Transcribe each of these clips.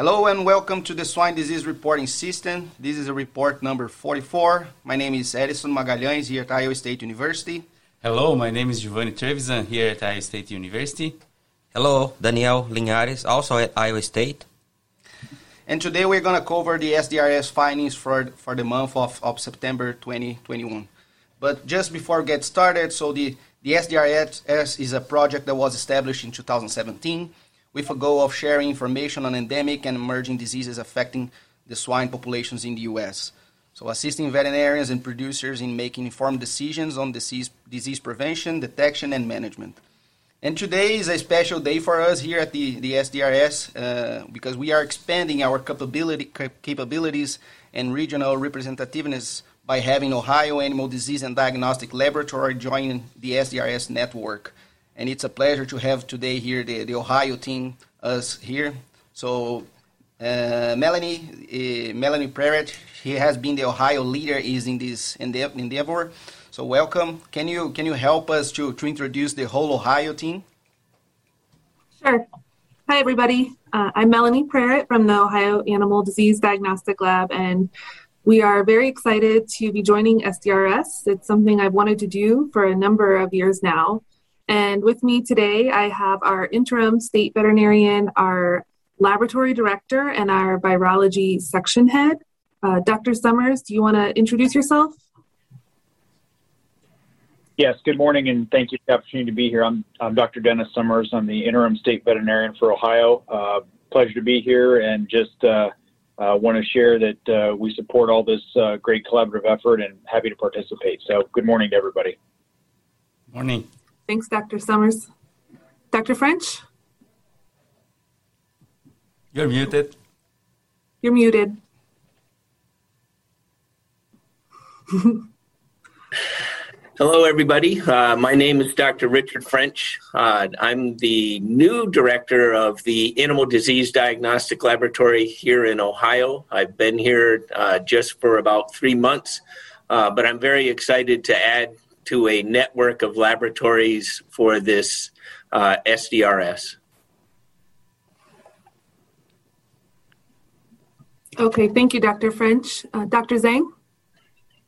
Hello and welcome to the Swine Disease Reporting System. This is a report number 44. My name is Edison Magalhães here at Iowa State University. Hello, my name is Giovanni Trevisan here at Iowa State University. Hello, Daniel Linhares, also at Iowa State. And today we're going to cover the SDRS findings for, for the month of, of September 2021. But just before we get started, so the, the SDRS is a project that was established in 2017 with a goal of sharing information on endemic and emerging diseases affecting the swine populations in the US. So, assisting veterinarians and producers in making informed decisions on disease, disease prevention, detection, and management. And today is a special day for us here at the, the SDRS uh, because we are expanding our capability, capabilities and regional representativeness by having Ohio Animal Disease and Diagnostic Laboratory join the SDRS network. And it's a pleasure to have today here the, the Ohio team, us here. So uh, Melanie, uh, Melanie Prarat, she has been the Ohio leader is in this endeavor. So welcome. Can you can you help us to, to introduce the whole Ohio team? Sure. Hi everybody. Uh, I'm Melanie Prarat from the Ohio Animal Disease Diagnostic Lab, and we are very excited to be joining SDRS. It's something I've wanted to do for a number of years now. And with me today, I have our interim state veterinarian, our laboratory director, and our virology section head. Uh, Dr. Summers, do you want to introduce yourself? Yes, good morning, and thank you for the opportunity to be here. I'm, I'm Dr. Dennis Summers. I'm the interim state veterinarian for Ohio. Uh, pleasure to be here, and just uh, uh, want to share that uh, we support all this uh, great collaborative effort and happy to participate. So, good morning to everybody. Morning. Thanks, Dr. Summers. Dr. French? You're muted. You're muted. Hello, everybody. Uh, my name is Dr. Richard French. Uh, I'm the new director of the Animal Disease Diagnostic Laboratory here in Ohio. I've been here uh, just for about three months, uh, but I'm very excited to add to a network of laboratories for this uh, SDRS. Okay, thank you, Dr. French. Uh, Dr. Zhang?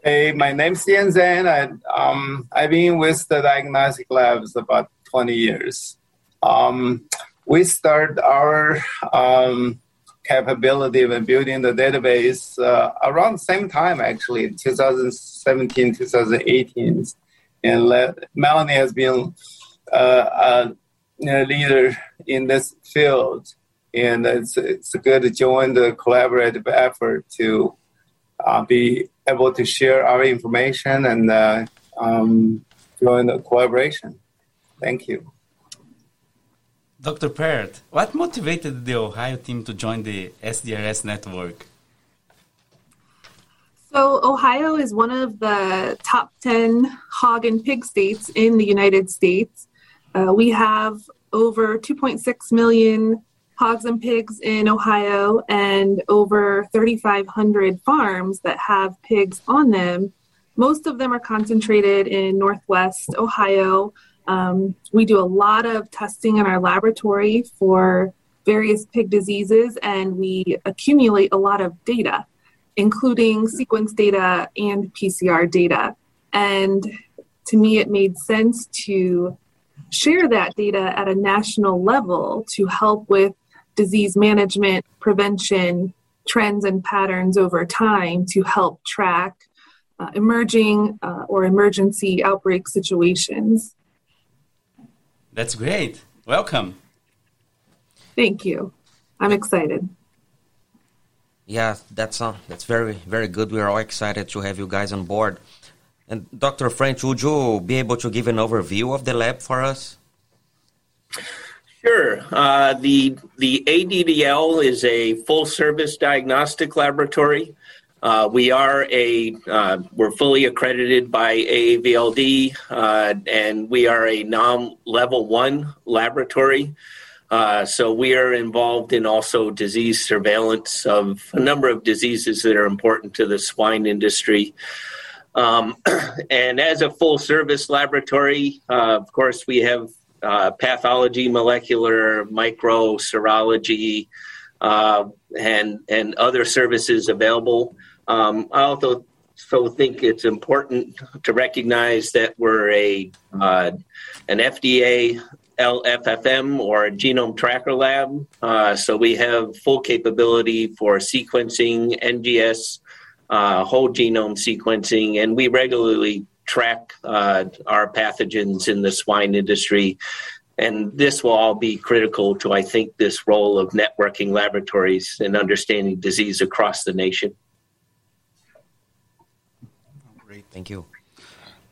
Hey, my name's Yan Zhang. I, um, I've been with the diagnostic labs about 20 years. Um, we started our um, capability of building the database uh, around the same time, actually, 2017, 2018. And Le- Melanie has been uh, a leader in this field. And it's, it's good to join the collaborative effort to uh, be able to share our information and uh, um, join the collaboration. Thank you. Dr. Prarat, what motivated the Ohio team to join the SDRS network? So, Ohio is one of the top 10 hog and pig states in the United States. Uh, we have over 2.6 million hogs and pigs in Ohio and over 3,500 farms that have pigs on them. Most of them are concentrated in Northwest Ohio. Um, we do a lot of testing in our laboratory for various pig diseases, and we accumulate a lot of data, including sequence data and PCR data. And to me, it made sense to share that data at a national level to help with disease management, prevention, trends, and patterns over time to help track uh, emerging uh, or emergency outbreak situations. That's great. Welcome. Thank you. I'm excited. Yeah, that's uh, that's very very good. We are all excited to have you guys on board. And Dr. French, would you be able to give an overview of the lab for us? Sure. Uh, the the ADDL is a full service diagnostic laboratory. Uh, we are a uh, we're fully accredited by AAVLD, uh, and we are a NAHLN level one laboratory. Uh, so we are involved in also disease surveillance of a number of diseases that are important to the swine industry. Um, and as a full service laboratory, uh, of course, we have uh, pathology, molecular, micro, serology, uh, and and other services available. Um, I also so think it's important to recognize that we're a uh, an FDA LFFM or GenomeTrakr lab. Uh, so we have full capability for sequencing, NGS, uh, whole genome sequencing, and we regularly track uh, our pathogens in the swine industry. And this will all be critical to, I think, this role of networking laboratories and understanding disease across the nation. Great. Thank you.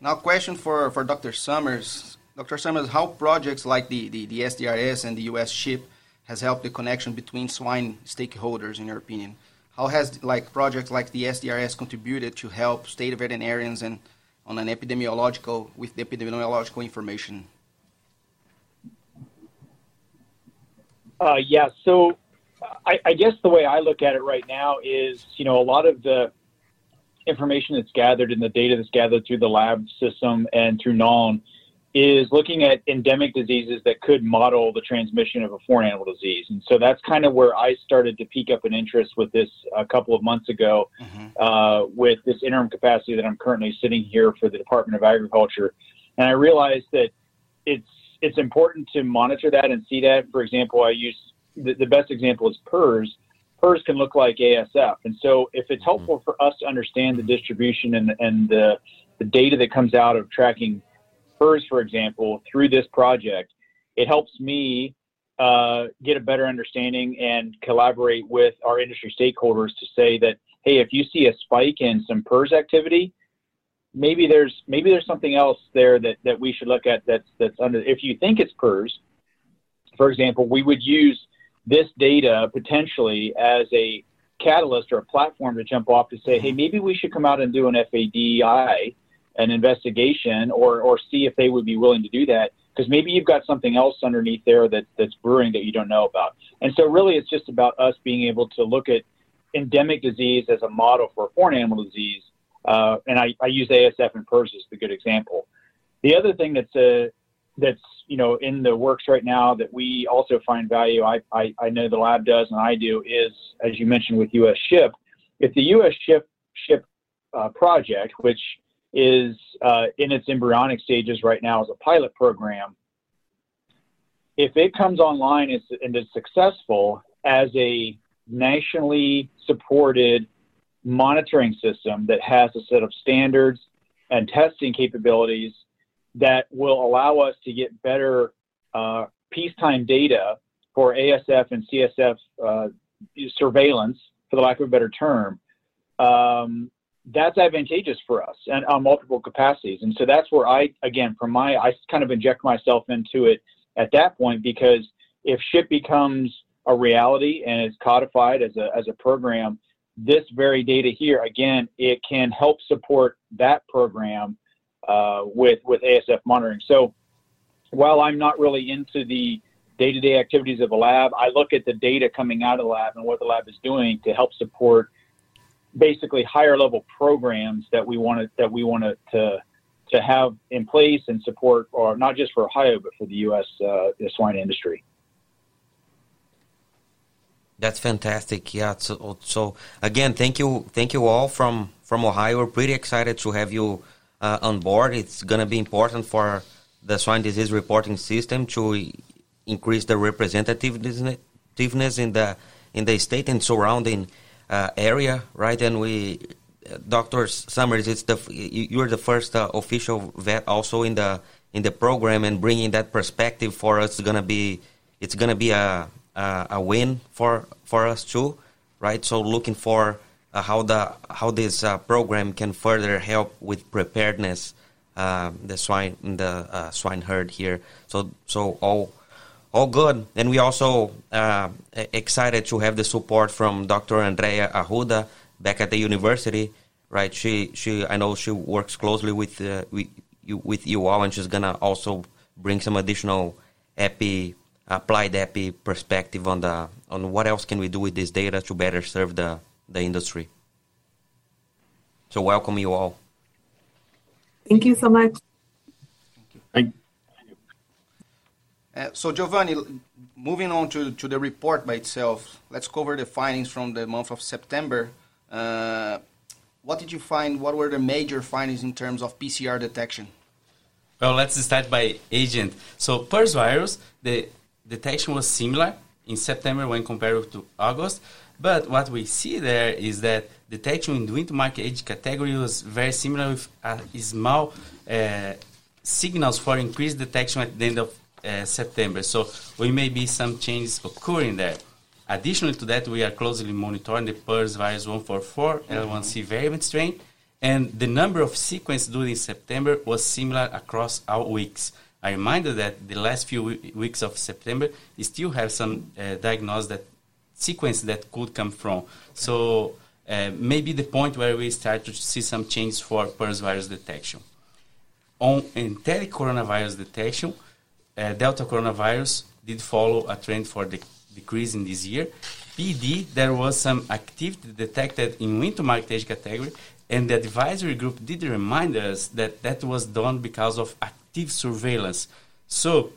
Now, question for, for Dr. Summers. Dr. Summers, how projects like the, the, the SDRS and the US SHIP has helped the connection between swine stakeholders, in your opinion? How has like projects like the SDRS contributed to help state veterinarians and on an epidemiological with the epidemiological information? Uh, yeah, so I, I, guess the way I look at it right now is, you know, a lot of the information that's gathered and the data that's gathered through the lab system and through NAHLN is looking at endemic diseases that could model the transmission of a foreign animal disease. And so that's kind of where I started to peak up an interest with this a couple of months ago mm-hmm. uh, with this interim capacity that I'm currently sitting here for the Department of Agriculture. And I realized that it's it's important to monitor that and see that. For example, I use the, the best example is PRRS. PRRS can look like ASF. And so if it's mm-hmm. helpful for us to understand the distribution and, and the, the data that comes out of tracking PRRS, for example, through this project, it helps me uh, get a better understanding and collaborate with our industry stakeholders to say that, hey, if you see a spike in some PRRS activity, maybe there's maybe there's something else there that, that we should look at that's that's under. If you think it's PRRS, for example, we would use this data potentially as a catalyst or a platform to jump off to say, hey, maybe we should come out and do an FADI an investigation or or see if they would be willing to do that because maybe you've got something else underneath there that that's brewing that you don't know about. And so really it's just about us being able to look at endemic disease as a model for a foreign animal disease. Uh, and I, I use ASF and PRRS as a good example. The other thing that's a uh, that's you know in the works right now that we also find value. I, I, I know the lab does and I do is as you mentioned with U.S. SHIP. If the U.S. SHIP SHIP uh, project, which is uh, in its embryonic stages right now as a pilot program. If it comes online and is successful as a nationally supported monitoring system that has a set of standards and testing capabilities that will allow us to get better uh, peacetime data for ASF and CSF uh, surveillance, for the lack of a better term, um, that's advantageous for us and on multiple capacities. And so that's where I, again, from my, I kind of inject myself into it at that point because if SHIP becomes a reality and is codified as a, as a program, this very data here, again, it can help support that program uh, with, with ASF monitoring. So while I'm not really into the day-to-day activities of a lab, I look at the data coming out of the lab and what the lab is doing to help support basically higher level programs that we wanted that we wanted to to have in place and support, or not just for Ohio, but for the U.S. Uh, the swine industry. That's fantastic. Yeah. So, so again, thank you, thank you all from from Ohio. We're pretty excited to have you uh, on board. It's gonna be important for the swine disease reporting system to increase the representativeness in the in the state and surrounding uh, area, right? And we, Dr. Summers, it's the you're the first uh, official vet also in the in the program, and bringing that perspective for us is gonna be it's gonna be a a, a win for for us too, right? So looking for uh, how the how this uh, program can further help with preparedness uh, the swine the uh, swine herd here. So so all all good. And we also uh, excited to have the support from Dr. Andrea Arruda back at the university. Right, she she I know she works closely with uh, with you with you all, and she's gonna also bring some additional epi applied epi perspective on the on what else can we do with this data to better serve the the industry. So welcome you all. Thank you so much. Uh, so Giovanni, moving on to, to the report by itself, let's cover the findings from the month of September. Uh, what did you find? What were the major findings in terms of PCR detection? Well, let's start by agent. So, PRRS virus, the detection was similar in September when compared to August. But what we see there is that detection in the wean-to-market age category was very similar with a small uh, signals for increased detection at the end of uh, September. So we may be some changes occurring there. Additionally to that, we are closely monitoring the PRRS virus 144 L1C variant strain, and the number of sequences during September was similar across all weeks. I remind that the last few weeks of September still have some uh, diagnosed that sequence that could come from. So uh, maybe the point where we start to see some changes for PRRS virus detection. On enteric coronavirus detection, uh, Delta coronavirus did follow a trend for the decrease in this year. PED, there was some activity detected in wean-to-market age category, and the advisory group did remind us that that was done because of active surveillance. So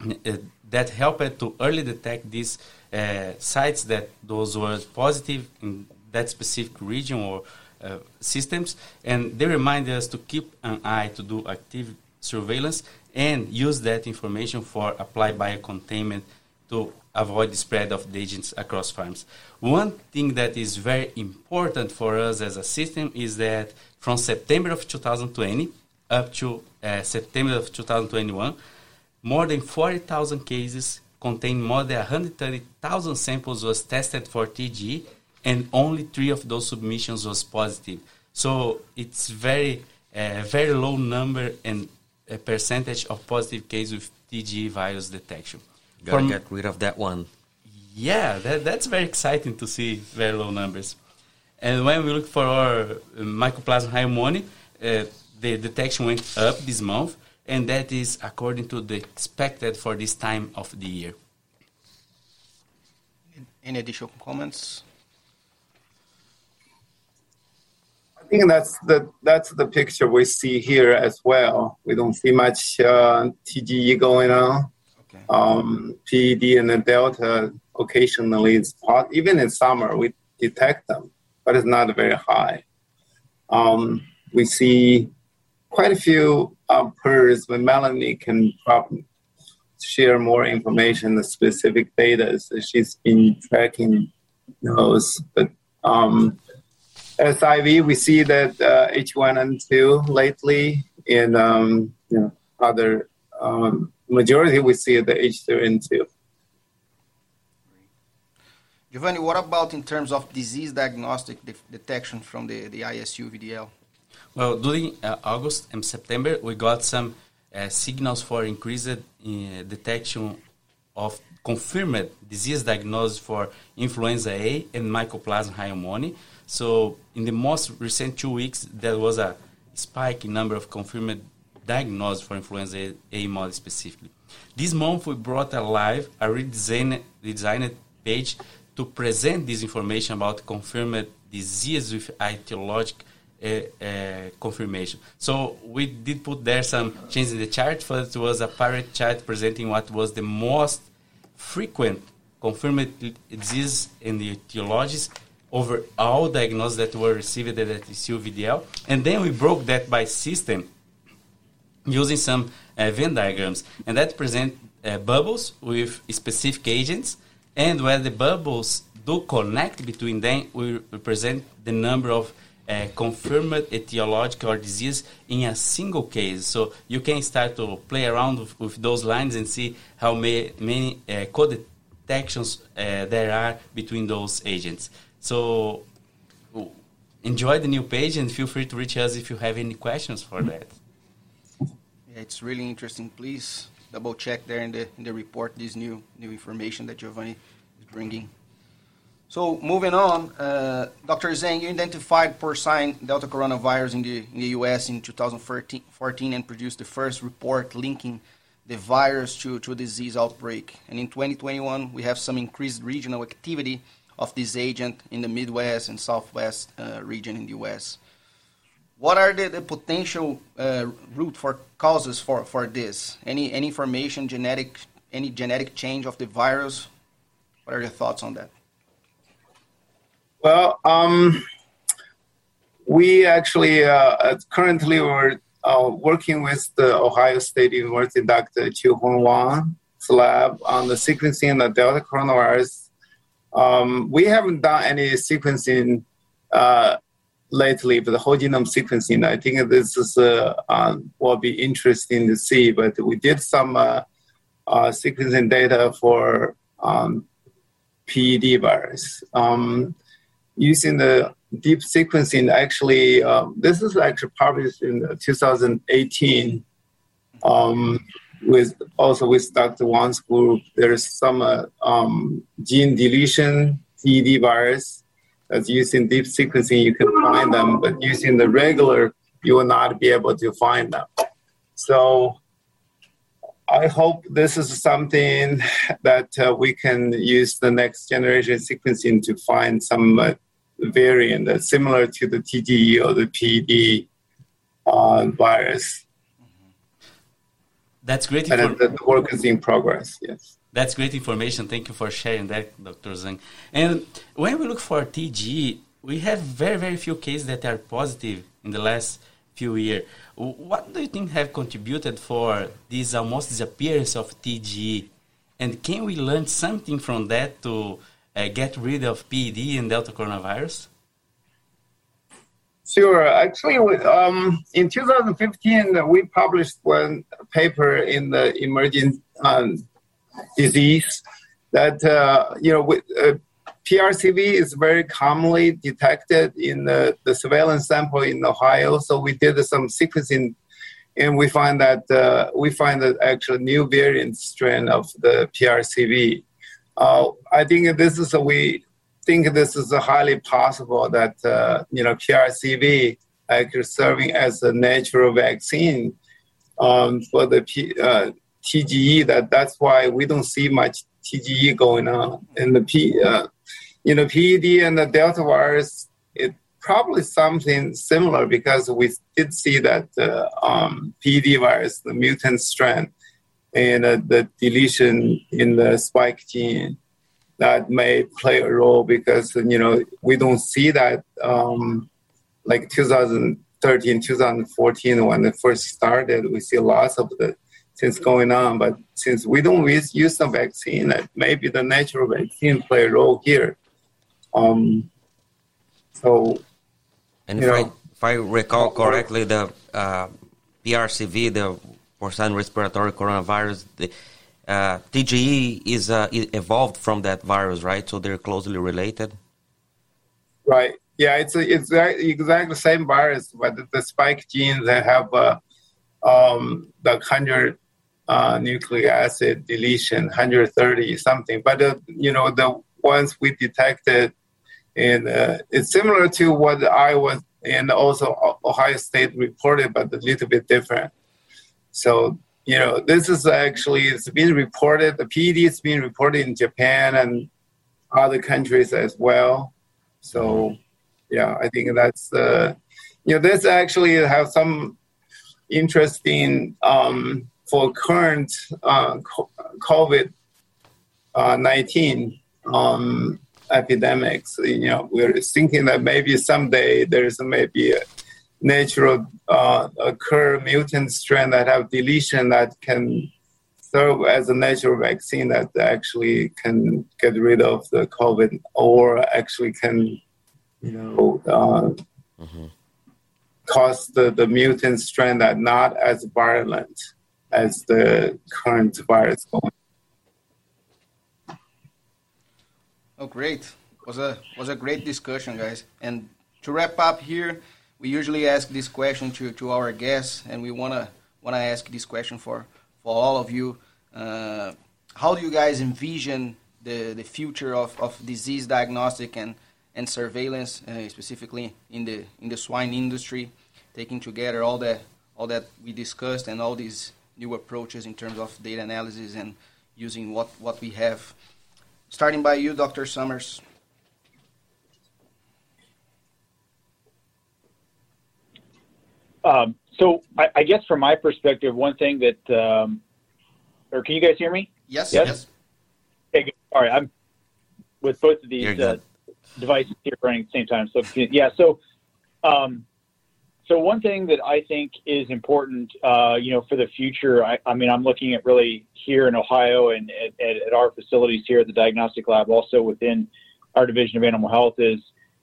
uh, that helped to early detect these uh, sites that those were positive in that specific region or uh, systems, and they remind us to keep an eye to do active surveillance and use that information for apply biocontainment to avoid the spread of the agents across farms. One thing that is very important for us as a system is that from September of 2020 up to uh, September of 2021, more than 40,000 cases contain more than 130,000 samples was tested for TG, and only three of those submissions was positive. So it's very, uh, very low number and a percentage of positive cases with TG virus detection. Gotta From, get rid of that one. Yeah, that, that's very exciting to see very low numbers. And when we look for our Mycoplasma hyopneumoniae, uh, the detection went up this month, and that is according to the expected for this time of the year. Any additional comments? I think that's the that's the picture we see here as well. We don't see much uh, TGE going on. Okay. Um, PED and the Delta occasionally is hot. Even in summer, we detect them, but it's not very high. Um, we see quite a few uh, PRRS when Melanie can probably share more information, the specific data. So she's been tracking those, but um, SIV, we see that uh, H1N2 lately in um, you know, other um, majority we see the H2N2. Giovanni, what about in terms of disease diagnostic de- detection from the, the ISU VDL? Well, during uh, August and September, we got some uh, signals for increased uh, detection of confirmed disease diagnosis for influenza A and Mycoplasma hyopneumoniae. So in the most recent two weeks, there was a spike in number of confirmed diagnosis for influenza A model specifically. This month, we brought alive a redesigned, redesigned page to present this information about confirmed disease with etiologic uh, uh, confirmation. So we did put there some changes in the chart. First was a pirate chart presenting what was the most frequent confirmed disease in the etiologies over all diagnoses that were received at the VDL. And then we broke that by system using some uh, Venn diagrams. And that present uh, bubbles with specific agents. And where the bubbles do connect between them, we represent the number of uh, confirmed etiological disease in a single case. So you can start to play around with, with those lines and see how may, many uh, co-detections uh, there are between those agents. So enjoy the new page and feel free to reach us if you have any questions for that. Yeah, it's really interesting. Please double check there in the in the report this new new information that Giovanni is bringing. So moving on, uh, Dr. Zhang, you identified porcine Delta coronavirus in the in the U.S. in 2014 and produced the first report linking the virus to, to a disease outbreak. And in 2021, we have some increased regional activity of this agent in the Midwest and Southwest uh, region in the U.S. What are the, the potential uh, root for causes for, for this? Any, any information, genetic any genetic change of the virus? What are your thoughts on that? Well, um, we actually uh, currently we're uh, working with the Ohio State University Dr. Qiuhong Wang's lab on the sequencing of the Delta coronavirus. Um, we haven't done any sequencing uh, lately, but the whole genome sequencing, I think this is uh, um, will be interesting to see. But we did some uh, uh, sequencing data for um, PED virus. Um, using the deep sequencing, actually, um, this is actually published in 2018 um, with also with Dr. Wang's group. There's some uh, um, gene deletion PED virus that's using deep sequencing. You can find them, but using the regular, you will not be able to find them. So I hope this is something that uh, we can use the next generation sequencing to find some uh, variant that's similar to the TGE or the PED uh, virus. That's great. And the work is in progress. Yes. That's great information. Thank you for sharing that, Dr. Zhang. And when we look for TGE, we have very, very few cases that are positive in the last few years. What do you think have contributed for this almost disappearance of TGE? And can we learn something from that to uh, get rid of PED and Delta coronavirus? Sure. Actually, um, in 2015, we published one paper in the emerging um, disease that, uh, you know, with, uh, PRCV is very commonly detected in the, the surveillance sample in Ohio. So we did some sequencing, and we find that uh, we find that actually new variant strain of the PRCV. Uh, I think this is a, we think this is highly possible that uh, you know PRCV actually serving as a natural vaccine um, for the P, uh, TGE. That that's why we don't see much TGE going on in the P uh, you know, PED and the Delta virus, it probably something similar because we did see that uh, um, PED virus, the mutant strand, and uh, the deletion in the spike gene that may play a role because you know we don't see that um, like 2013 2014 when it first started we see lots of the things going on. But since we don't use the vaccine maybe the natural vaccine play a role here. Um, so, and if I, if I recall correctly, the uh, PRCV, the porcine respiratory coronavirus, the uh, TGE is uh, evolved from that virus, right? So they're closely related. Right. Yeah, it's a, it's exactly the same virus, but the, spike genes that have uh, um, the hundred uh, nucleic acid deletion, 130 something. But uh, you know the ones we detected and it's similar to what I was and also Ohio State reported, but a little bit different. So, you know, this is actually, it's been reported, the PED is being reported in Japan and other countries as well. So, yeah, I think that's, uh, you know, this actually have some interesting um, for current uh, COVID uh, 19. Um, epidemics. You know, we're thinking that maybe someday there's maybe a natural uh, occur mutant strain that have deletion that can serve as a natural vaccine that actually can get rid of the COVID or actually can, you know, uh, mm-hmm. cause the, the mutant strain that not as virulent as the current virus going. Oh, great! was a was a great discussion, guys. And to wrap up here, we usually ask this question to, to our guests, and we wanna wanna ask this question for for all of you. Uh, how do you guys envision the the future of, of disease diagnostic and and surveillance, uh, specifically in the in the swine industry, taking together all that all that we discussed and all these new approaches in terms of data analysis and using what what we have Starting by you, Dr. Summers. Um, so I, I, guess from my perspective, one thing that, um, or can you guys hear me? Yes, Yes. yes. Okay, all right, I'm with both of these uh, devices here running at the same time. So yeah, so um, so one thing that I think is important, uh, you know, for the future. I, I mean, I'm looking at really here in Ohio and at, at, at our facilities here at the diagnostic lab, also within our division of animal health, is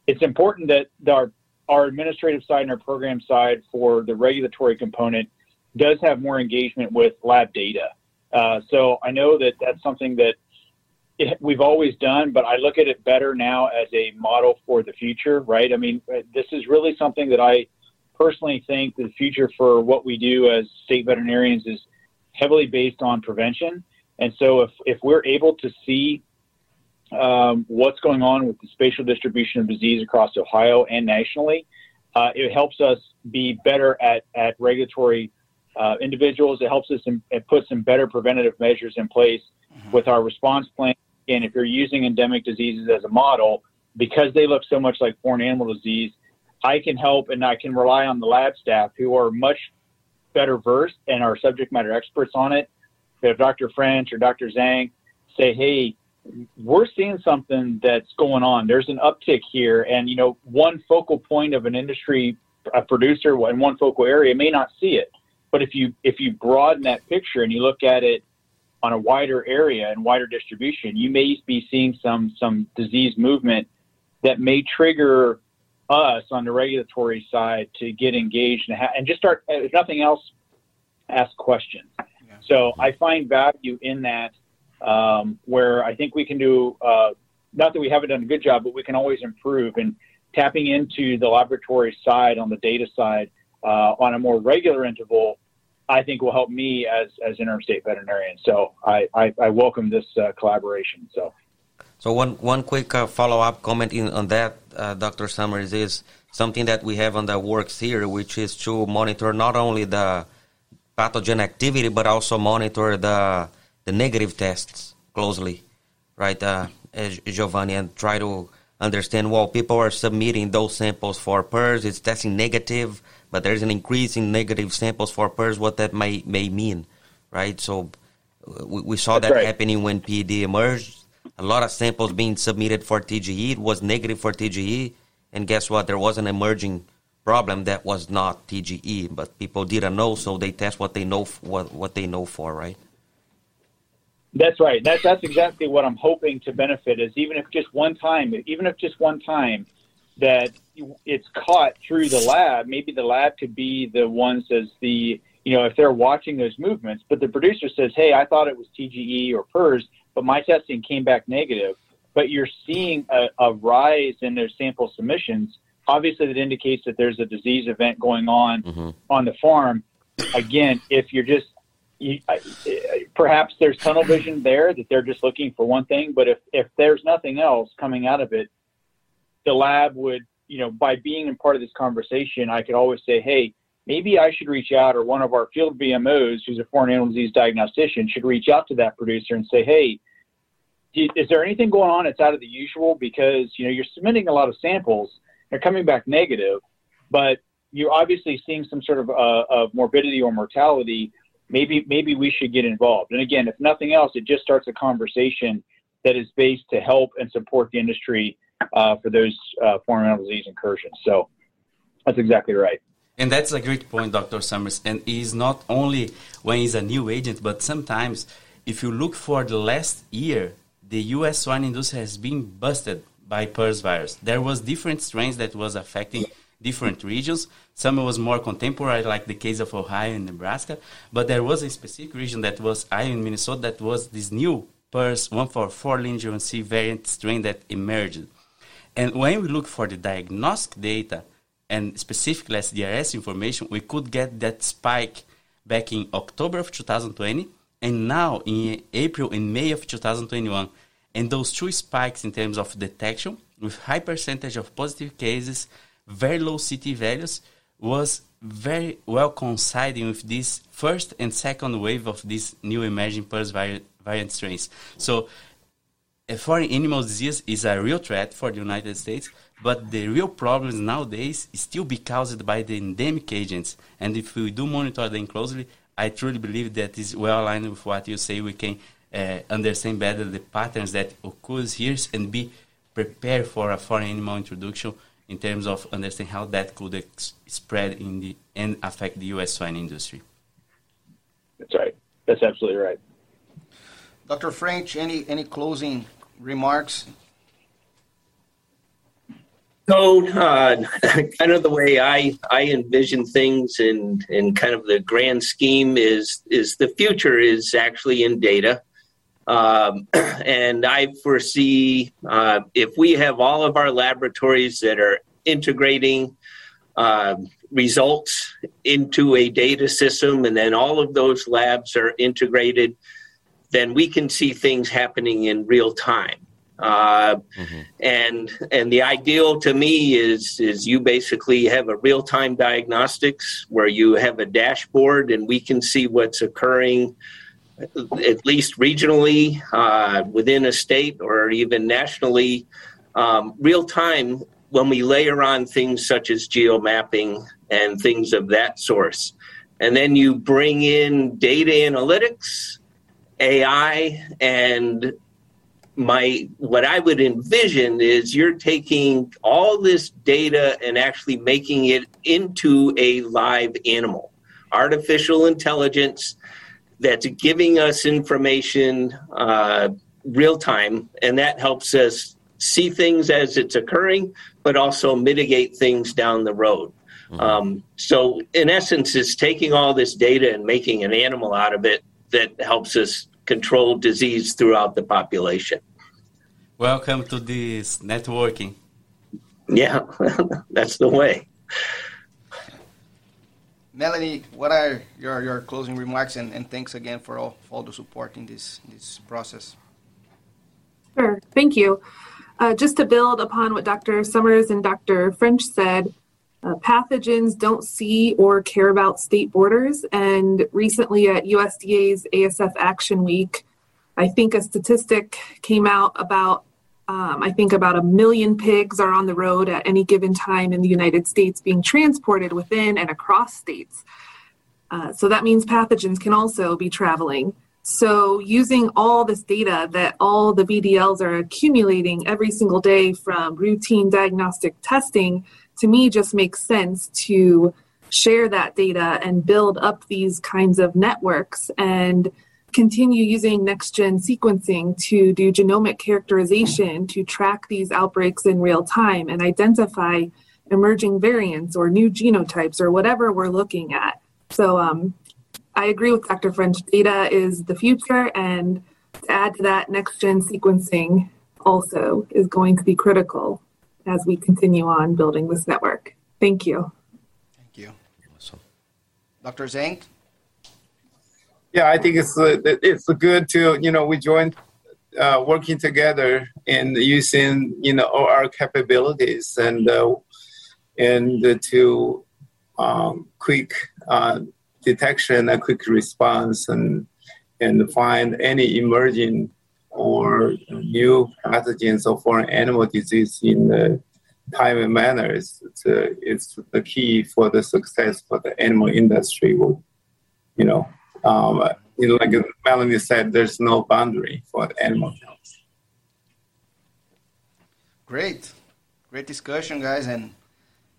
it's important that our our administrative side and our program side for the regulatory component does have more engagement with lab data. Uh, so I know that that's something that it, we've always done, but I look at it better now as a model for the future, right? I mean, this is really something that I personally think the future for what we do as state veterinarians is heavily based on prevention. And so if, if we're able to see um, what's going on with the spatial distribution of disease across Ohio and nationally, uh, it helps us be better at, at regulatory uh, individuals. It helps us in, it puts some better preventative measures in place with our response plan. And if you're using endemic diseases as a model, because they look so much like foreign animal disease, I can help and I can rely on the lab staff who are much better versed and are subject matter experts on it. If Dr. French or Dr. Zhang say, hey, we're seeing something that's going on. There's an uptick here, and you know, one focal point of an industry a producer in one focal area may not see it, but if you if you broaden that picture and you look at it on a wider area and wider distribution, you may be seeing some some disease movement that may trigger us on the regulatory side to get engaged and, ha- and just start, if nothing else, ask questions. So I find value in that um, where I think we can do, uh, not that we haven't done a good job, but we can always improve. And tapping into the laboratory side on the data side uh, on a more regular interval, I think will help me as, as interim state veterinarian. So I, I, I welcome this uh, collaboration. So. So one one quick uh, follow up comment in, on that, uh, Dr. Summers, is something that we have on the works here, which is to monitor not only the pathogen activity but also monitor the the negative tests closely, right, uh, as Giovanni, and try to understand. Well, people are submitting those samples for PRRS, it's testing negative, but there's an increase in negative samples for PRRS. What that may may mean, right? So we, we saw That's that right. happening when PED emerged a lot of samples being submitted for TGE. It was negative for TGE, and guess what? There was an emerging problem that was not TGE, but people didn't know, so they test what they know what what they know for, right? That's right. That's that's exactly what I'm hoping to benefit is even if just one time, even if just one time that it's caught through the lab, maybe the lab could be the ones as the you know if they're watching those movements, but the producer says, "Hey, I thought it was TGE or PRRS, but my testing came back negative." But you're seeing a, a rise in their sample submissions. Obviously, that indicates that there's a disease event going on Mhm. on the farm. Again, if you're just you, I- perhaps there's tunnel vision there that they're just looking for one thing, but if, if there's nothing else coming out of it, the lab would, you know, by being in part of this conversation, I could always say, hey, maybe I should reach out, or one of our field VMOs, who's a foreign animal disease diagnostician, should reach out to that producer and say, hey, is there anything going on that's out of the usual? Because, you know, you're submitting a lot of samples, they're coming back negative, but you're obviously seeing some sort of, uh, of morbidity or mortality maybe maybe we should get involved. And again, if nothing else, it just starts a conversation that is based to help and support the industry uh, for those uh, foreign disease incursions. So that's exactly right. And that's a great point, Dr. Summers. And is not only when he's a new agent, but sometimes if you look for the last year, the U.S. swine industry has been busted by PRRS virus. There was different strains that was affecting different regions. Some was more contemporary, like the case of Ohio and Nebraska. But there was a specific region that was Iowa and Minnesota that was this new PRRS 144 lineage C variant strain that emerged. And when we look for the diagnostic data and specifically SDRS information, we could get that spike back in October of 2020 and now in April and May of 2021. And those two spikes in terms of detection with high percentage of positive cases, very low CT values, was very well coinciding with this first and second wave of this new emerging PRRS vari- variant strains. So a foreign animal disease is a real threat for the United States, but the real problems nowadays still be caused by the endemic agents. And if we do monitor them closely, I truly believe that is well aligned with what you say. We can uh, understand better the patterns that occurs here and be prepared for a foreign animal introduction in terms of understanding how that could spread in the and affect the U.S. swine industry. That's right. That's absolutely right. Dr. French, any any closing remarks? So, uh, kind of the way I, I envision things and, and kind of the grand scheme is is the future is actually in data. Um, and I foresee uh, if we have all of our laboratories that are integrating uh, results into a data system, and then all of those labs are integrated, then we can see things happening in real time. Uh, mm-hmm. And and the ideal to me is is you basically have a real time diagnostics where you have a dashboard and we can see what's occurring at least regionally uh, within a state or even nationally, um, real time when we layer on things such as geomapping and things of that source. And then you bring in data analytics, AI, and my what I would envision is you're taking all this data and actually making it into a live animal. Artificial intelligence that's giving us information uh, real time, and that helps us see things as it's occurring, but also mitigate things down the road. Mm-hmm. Um, so, in essence, it's taking all this data and making an animal out of it that helps us control disease throughout the population. Welcome to this networking. Yeah, that's the way. Melanie, what are your, your closing remarks and, and thanks again for all, all the support in this, this process? Sure, thank you. Uh, just to build upon what Dr. Summers and Dr. French said, uh, pathogens don't see or care about state borders. And recently at USDA's ASF Action Week, I think a statistic came out about um, I think about a million pigs are on the road at any given time in the United States being transported within and across states. Uh, so that means pathogens can also be traveling. So, using all this data that all the VDLs are accumulating every single day from routine diagnostic testing, to me, just makes sense to share that data and build up these kinds of networks and continue using next gen sequencing to do genomic characterization to track these outbreaks in real time and identify emerging variants or new genotypes or whatever we're looking at. So um, I agree with Dr. French. Data is the future, and to add to that, next gen sequencing also is going to be critical as we continue on building this network. Thank you. Thank you. Awesome. Dr. Zhang? Yeah, I think it's uh, it's good to you know we join uh, working together and using you know all our capabilities and uh, and to um, quick uh, detection and quick response and and find any emerging or new pathogens or foreign animal disease in the timely manner is it's, uh, it's the key for the success for the animal industry. You know, um, you know, like Melanie said, there's no boundary for animal health. Great, great discussion, guys, and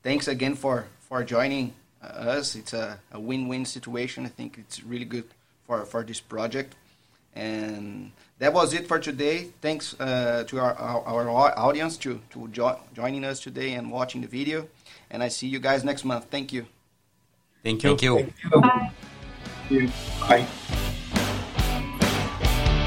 thanks again for for joining us. It's a, a win-win situation. I think it's really good for for this project. And that was it for today. Thanks uh, to our, our, our, audience to, to jo- joining us today and watching the video. And I see you guys next month. Thank you. Thank you. Thank you. Thank you. Bye. Bye.